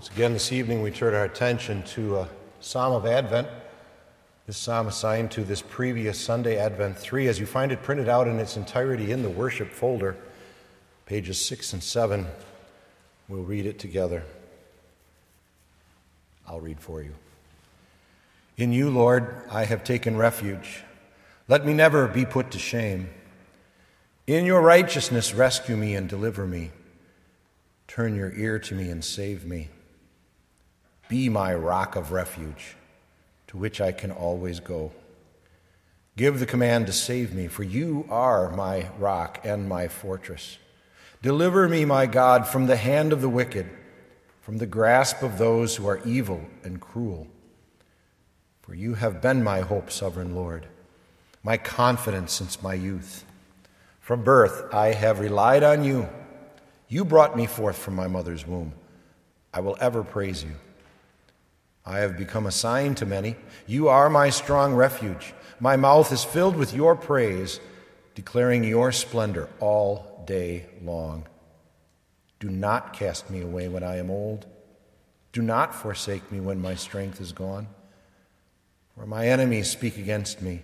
Once again, this evening we turn our attention to a Psalm of Advent. This psalm assigned to this previous Sunday, Advent 3, as you find it printed out in its entirety in the worship folder, pages 6 and 7. We'll read it together. I'll read for you. In you, Lord, I have taken refuge. Let me never be put to shame. In your righteousness, rescue me and deliver me. Turn your ear to me and save me. Be my rock of refuge, to which I can always go. Give the command to save me, for you are my rock and my fortress. Deliver me, my God, from the hand of the wicked, from the grasp of those who are evil and cruel. For you have been my hope, sovereign Lord, my confidence since my youth. From birth I have relied on you. You brought me forth from my mother's womb. I will ever praise you. I have become a sign to many. You are my strong refuge. My mouth is filled with your praise, declaring your splendor all day long. Do not cast me away when I am old. Do not forsake me when my strength is gone. For my enemies speak against me.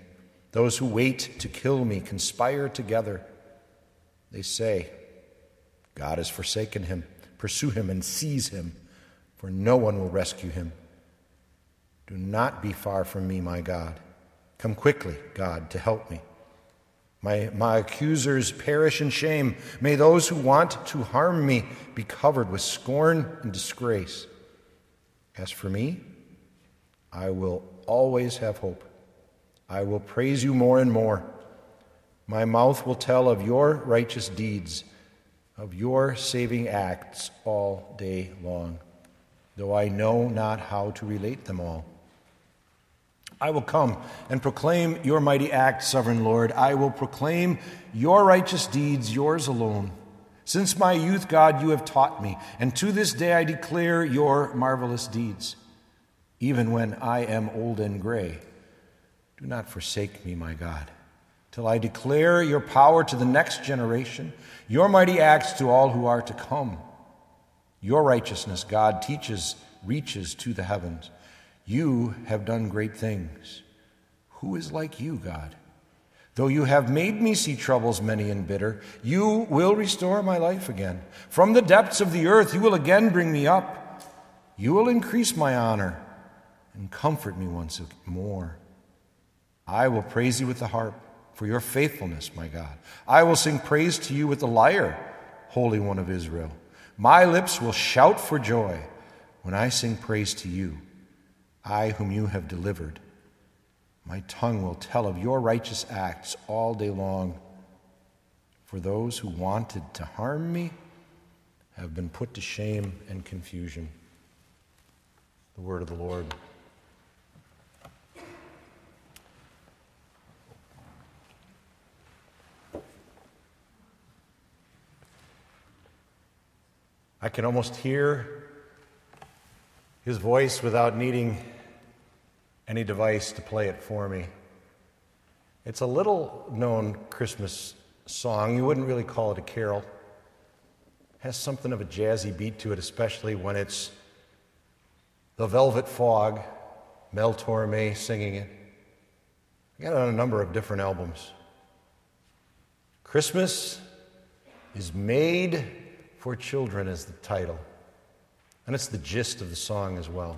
Those who wait to kill me conspire together. They say, God has forsaken him. Pursue him and seize him, for no one will rescue him. Do not be far from me, my God. Come quickly, God, to help me. My, my accusers perish in shame. May those who want to harm me be covered with scorn and disgrace. As for me, I will always have hope. I will praise you more and more. My mouth will tell of your righteous deeds, of your saving acts all day long, though I know not how to relate them all. I will come and proclaim your mighty acts, sovereign Lord. I will proclaim your righteous deeds, yours alone. Since my youth, God, you have taught me, and to this day I declare your marvelous deeds. Even when I am old and gray, do not forsake me, my God, till I declare your power to the next generation, your mighty acts to all who are to come. Your righteousness, God, teaches, reaches to the heavens. You have done great things. Who is like you, God? Though you have made me see troubles many and bitter, you will restore my life again. From the depths of the earth, you will again bring me up. You will increase my honor and comfort me once more. I will praise you with the harp for your faithfulness, my God. I will sing praise to you with the lyre, Holy One of Israel. My lips will shout for joy when I sing praise to you. I whom you have delivered. My tongue will tell of your righteous acts all day long. For those who wanted to harm me have been put to shame and confusion. The word of the Lord. I can almost hear his voice without needing any device to play it for me. It's a little known Christmas song. You wouldn't really call it a carol. It has something of a jazzy beat to it, especially when it's the Velvet Fog, Mel Torme singing it. I got it on a number of different albums. Christmas is made for children is the title. And it's the gist of the song as well.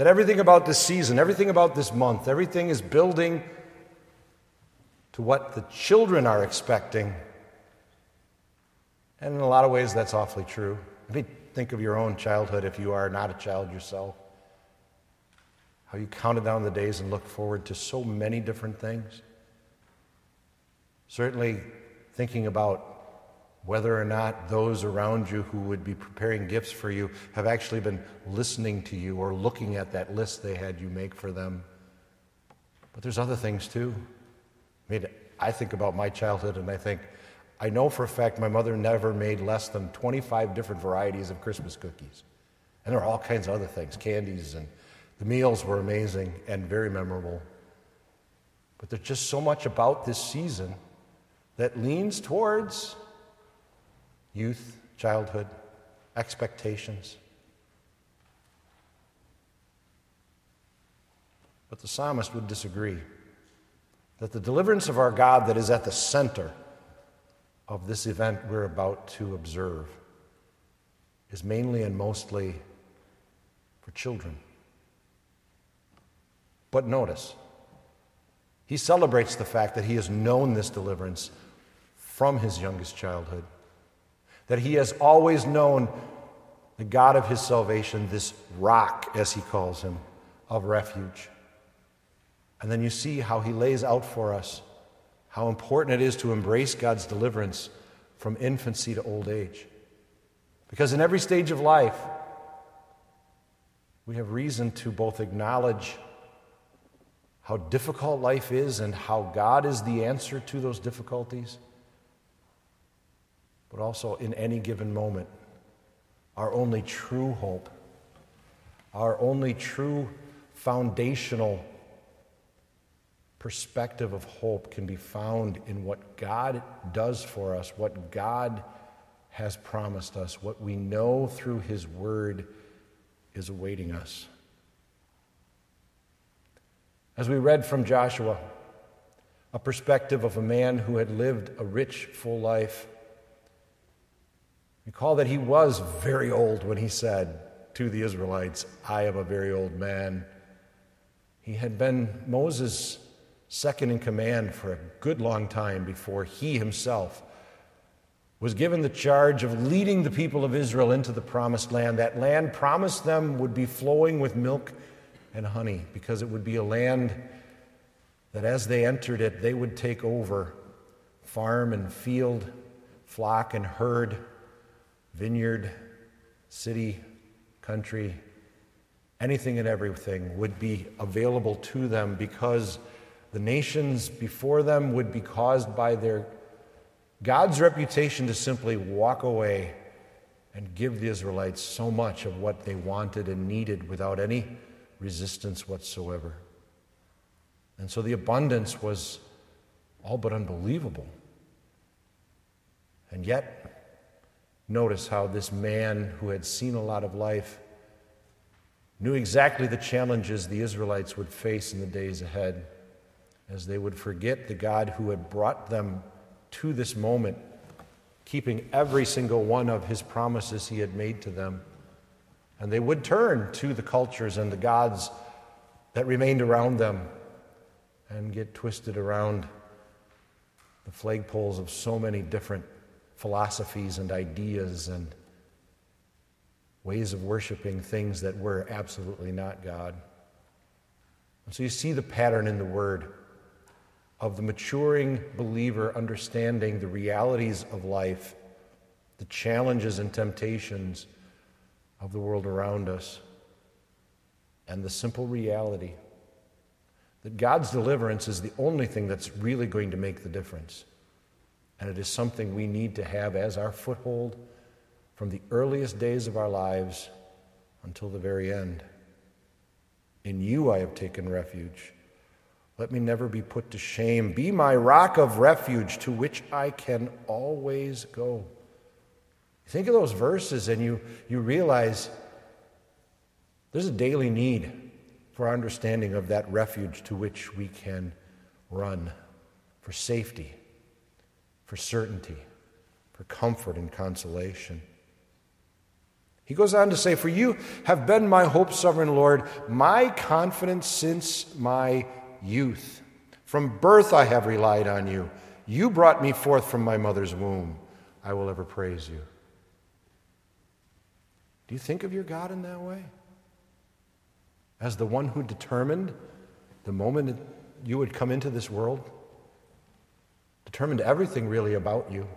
That everything about this season, everything about this month, everything is building to what the children are expecting. And in a lot of ways, that's awfully true. I mean, think of your own childhood if you are not a child yourself. How you counted down the days and looked forward to so many different things. Certainly, thinking about whether or not those around you who would be preparing gifts for you have actually been listening to you or looking at that list they had you make for them. But there's other things too. I mean, I think about my childhood and I think, I know for a fact my mother never made less than 25 different varieties of Christmas cookies. And there are all kinds of other things, candies, and the meals were amazing and very memorable. But there's just so much about this season that leans towards youth, childhood, expectations. But the psalmist would disagree that the deliverance of our God that is at the center of this event we're about to observe is mainly and mostly for children. But notice, he celebrates the fact that he has known this deliverance from his youngest childhood that he has always known the God of his salvation, this rock, as he calls him, of refuge. And then you see how he lays out for us how important it is to embrace God's deliverance from infancy to old age. Because in every stage of life, we have reason to both acknowledge how difficult life is and how God is the answer to those difficulties, but also in any given moment, our only true hope, our only true foundational perspective of hope can be found in what God does for us, what God has promised us, what we know through His Word is awaiting us. As we read from Joshua, a perspective of a man who had lived a rich, full life, recall that he was very old when he said to the Israelites, I am a very old man. He had been Moses' second in command for a good long time before he himself was given the charge of leading the people of Israel into the promised land. That land promised them would be flowing with milk and honey because it would be a land that as they entered it, they would take over farm and field, flock and herd, vineyard, city, country, anything and everything would be available to them because the nations before them would be caused by their God's reputation to simply walk away and give the Israelites so much of what they wanted and needed without any resistance whatsoever. And so the abundance was all but unbelievable. And yet, notice how this man who had seen a lot of life knew exactly the challenges the Israelites would face in the days ahead as they would forget the God who had brought them to this moment, keeping every single one of his promises he had made to them. And they would turn to the cultures and the gods that remained around them and get twisted around the flagpoles of so many different philosophies and ideas and ways of worshiping things that were absolutely not God. And so you see the pattern in the Word of the maturing believer understanding the realities of life, the challenges and temptations of the world around us, and the simple reality that God's deliverance is the only thing that's really going to make the difference. And it is something we need to have as our foothold from the earliest days of our lives until the very end. In you I have taken refuge. Let me never be put to shame. Be my rock of refuge to which I can always go. Think of those verses and you, you realize there's a daily need for our understanding of that refuge to which we can run for safety, for certainty, for comfort and consolation. He goes on to say, For you have been my hope, sovereign Lord, my confidence since my youth. From birth I have relied on you. You brought me forth from my mother's womb. I will ever praise you. Do you think of your God in that way? As the one who determined the moment you would come into this world? Determined everything really about you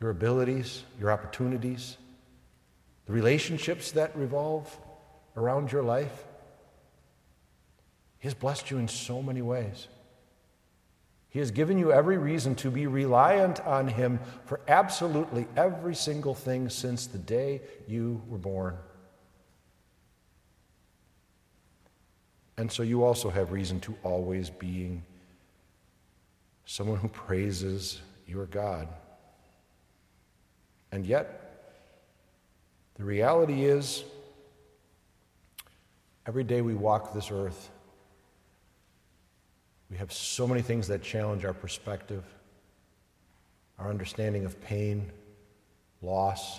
your abilities, your opportunities, the relationships that revolve around your life? He has blessed you in so many ways. He has given you every reason to be reliant on Him for absolutely every single thing since the day you were born. And so you also have reason to always being someone who praises your God. And yet, the reality is, every day we walk this earth, We have so many things that challenge our perspective, our understanding of pain, loss,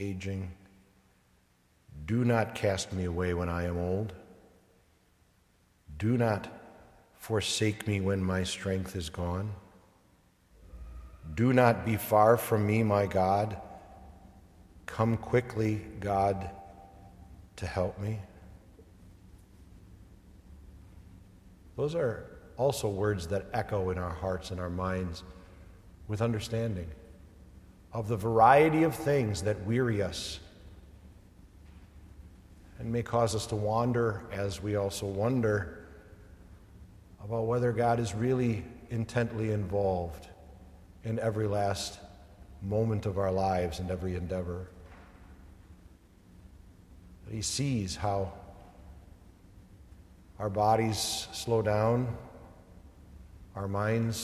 aging. Do not cast me away when I am old. Do not forsake me when my strength is gone. Do not be far from me, my God. Come quickly, God, to help me. Those are also words that echo in our hearts and our minds with understanding of the variety of things that weary us and may cause us to wander as we also wonder about whether God is really intently involved in every last moment of our lives and every endeavor. That He sees how our bodies slow down, our minds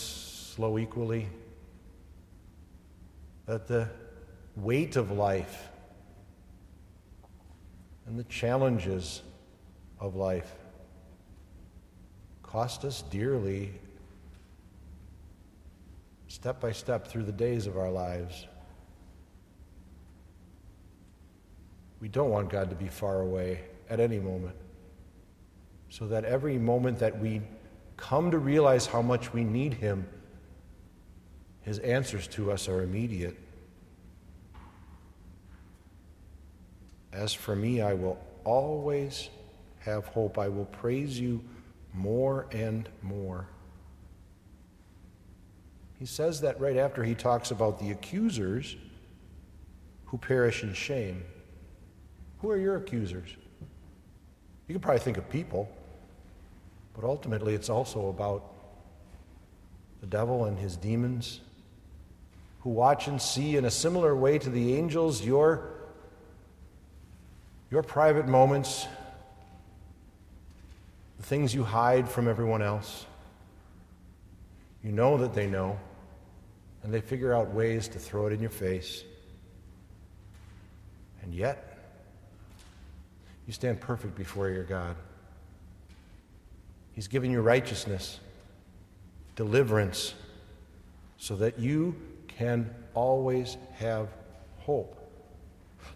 slow equally, that the weight of life and the challenges of life cost us dearly step by step through the days of our lives. We don't want God to be far away at any moment. So that every moment that we come to realize how much we need Him, His answers to us are immediate. As for me, I will always have hope. I will praise you more and more. He says that right after he talks about the accusers who perish in shame. Who are your accusers? You can probably think of people, but ultimately it's also about the devil and his demons who watch and see in a similar way to the angels your, your private moments, the things you hide from everyone else. You know that they know, and they figure out ways to throw it in your face. And yet, you stand perfect before your God. He's given you righteousness, deliverance, so that you can always have hope.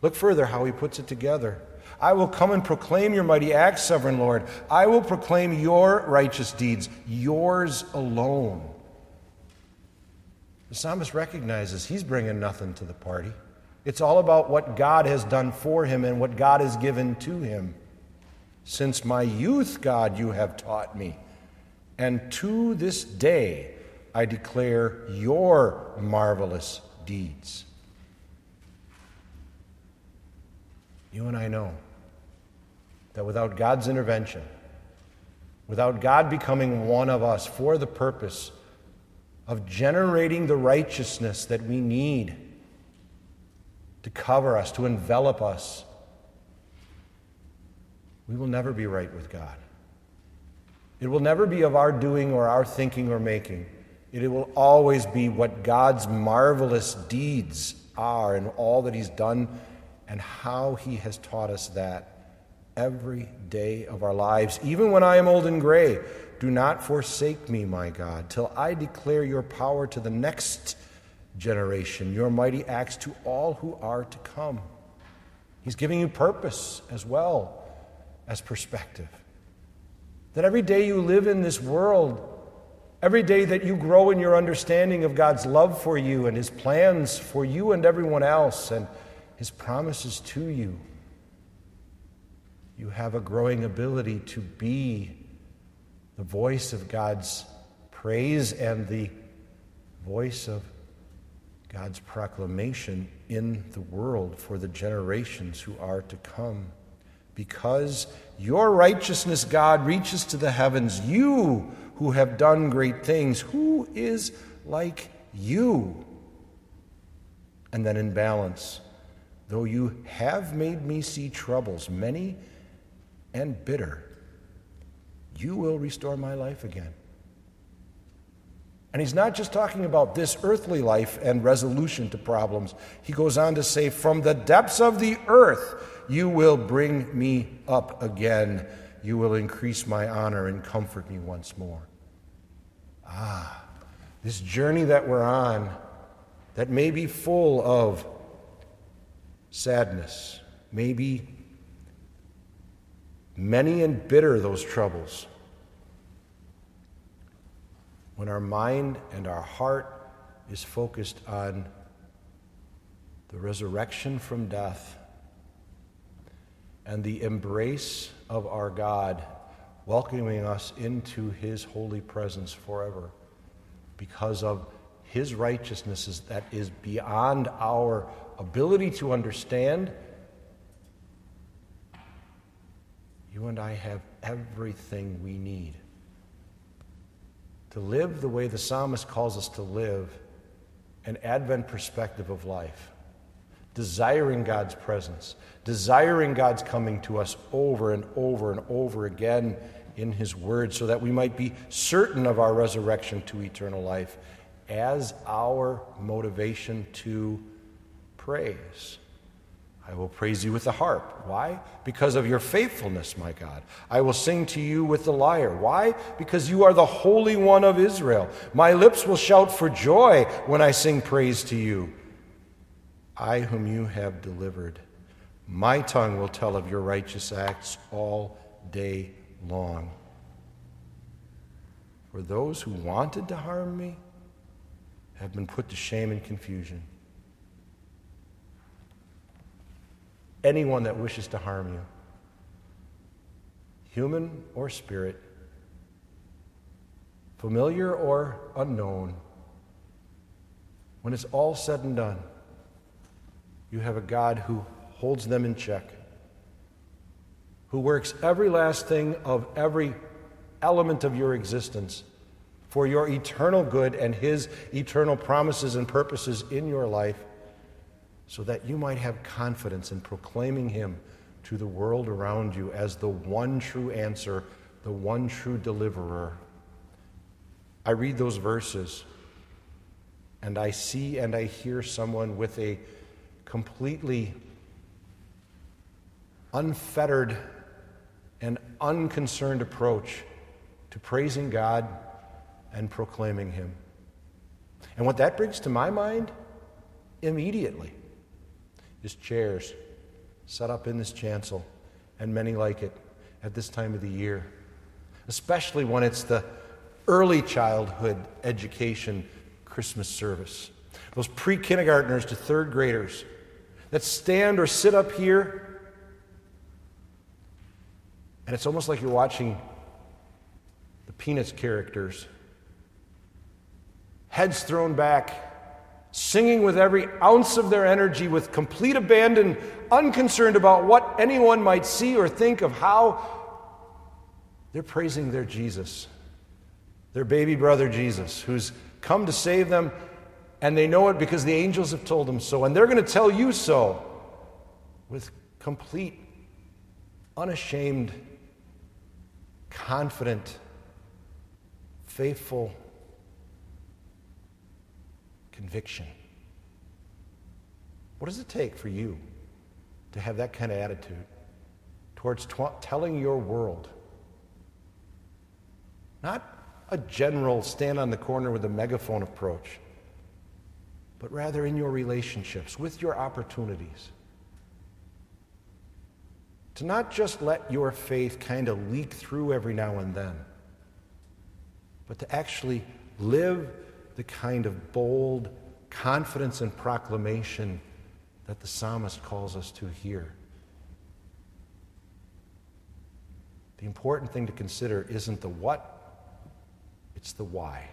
Look further how he puts it together. I will come and proclaim your mighty acts, sovereign Lord. I will proclaim your righteous deeds, yours alone. The psalmist recognizes he's bringing nothing to the party. It's all about what God has done for him and what God has given to him. Since my youth, God, you have taught me. And to this day, I declare your marvelous deeds. You and I know that without God's intervention, without God becoming one of us for the purpose of generating the righteousness that we need to cover us, to envelop us, we will never be right with God. It will never be of our doing or our thinking or making. It will always be what God's marvelous deeds are and all that He's done and how He has taught us that every day of our lives, even when I am old and gray. Do not forsake me, my God, till I declare your power to the next generation, your mighty acts to all who are to come. He's giving you purpose as well as perspective. That every day you live in this world, every day that you grow in your understanding of God's love for you and His plans for you and everyone else and His promises to you, you have a growing ability to be the voice of God's praise and the voice of God's proclamation in the world for the generations who are to come. Because your righteousness, God, reaches to the heavens, you who have done great things, who is like you? And then in balance, though you have made me see troubles, many and bitter, you will restore my life again. And he's not just talking about this earthly life and resolution to problems. He goes on to say, From the depths of the earth, you will bring me up again. You will increase my honor and comfort me once more. Ah, this journey that we're on that may be full of sadness, maybe many and bitter those troubles. When our mind and our heart is focused on the resurrection from death and the embrace of our God, welcoming us into his holy presence forever because of his righteousness that is beyond our ability to understand. You and I have everything we need to live the way the psalmist calls us to live an Advent perspective of life desiring God's presence, desiring God's coming to us over and over and over again in His Word, so that we might be certain of our resurrection to eternal life as our motivation to praise. I will praise you with the harp. Why? Because of your faithfulness, my God. I will sing to you with the lyre. Why? Because you are the Holy One of Israel. My lips will shout for joy when I sing praise to you. I whom you have delivered. My tongue will tell of your righteous acts all day long. For those who wanted to harm me have been put to shame and confusion. Anyone that wishes to harm you, human or spirit, familiar or unknown, when it's all said and done, you have a God who holds them in check, who works every last thing of every element of your existence for your eternal good and His eternal promises and purposes in your life, so that you might have confidence in proclaiming Him to the world around you as the one true answer, the one true deliverer. I read those verses and I see and I hear someone with a completely unfettered and unconcerned approach to praising God and proclaiming Him. And what that brings to my mind immediately is chairs set up in this chancel, and many like it at this time of the year, especially when it's the early childhood education Christmas service. Those pre kindergartners to third graders that stand or sit up here. And it's almost like you're watching the Peanuts characters, heads thrown back, singing with every ounce of their energy, with complete abandon, unconcerned about what anyone might see or think of how they're praising their Jesus, their baby brother Jesus, who's come to save them and they know it because the angels have told them so. And they're going to tell you so with complete, unashamed, confident, faithful conviction. What does it take for you to have that kind of attitude towards telling your world? Not a general stand on the corner with a megaphone approach but rather in your relationships, with your opportunities. To not just let your faith kind of leak through every now and then, but to actually live the kind of bold confidence and proclamation that the psalmist calls us to here. The important thing to consider isn't the what, it's the why.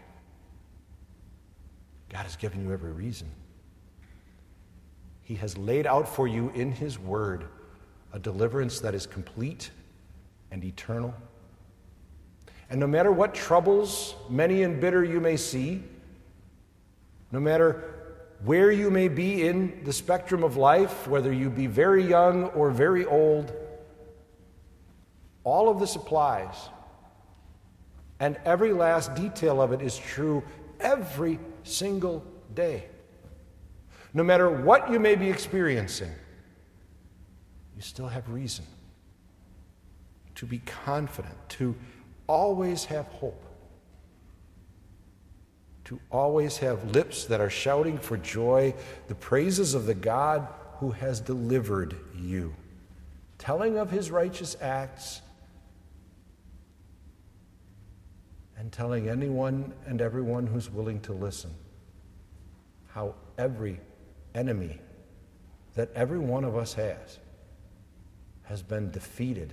God has given you every reason. He has laid out for you in His Word a deliverance that is complete and eternal. And no matter what troubles, many and bitter, you may see, no matter where you may be in the spectrum of life, whether you be very young or very old, all of this applies. And every last detail of it is true every single day. No matter what you may be experiencing, you still have reason to be confident, to always have hope. To always have lips that are shouting for joy the praises of the God who has delivered you, telling of his righteous acts, and telling anyone and everyone who's willing to listen how every enemy that every one of us has has been defeated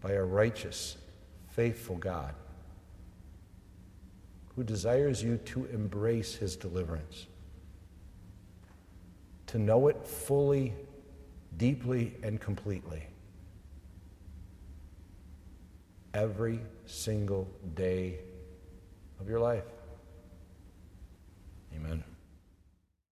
by a righteous, faithful God who desires you to embrace his deliverance, to know it fully, deeply, and completely. Every single day of your life. Amen.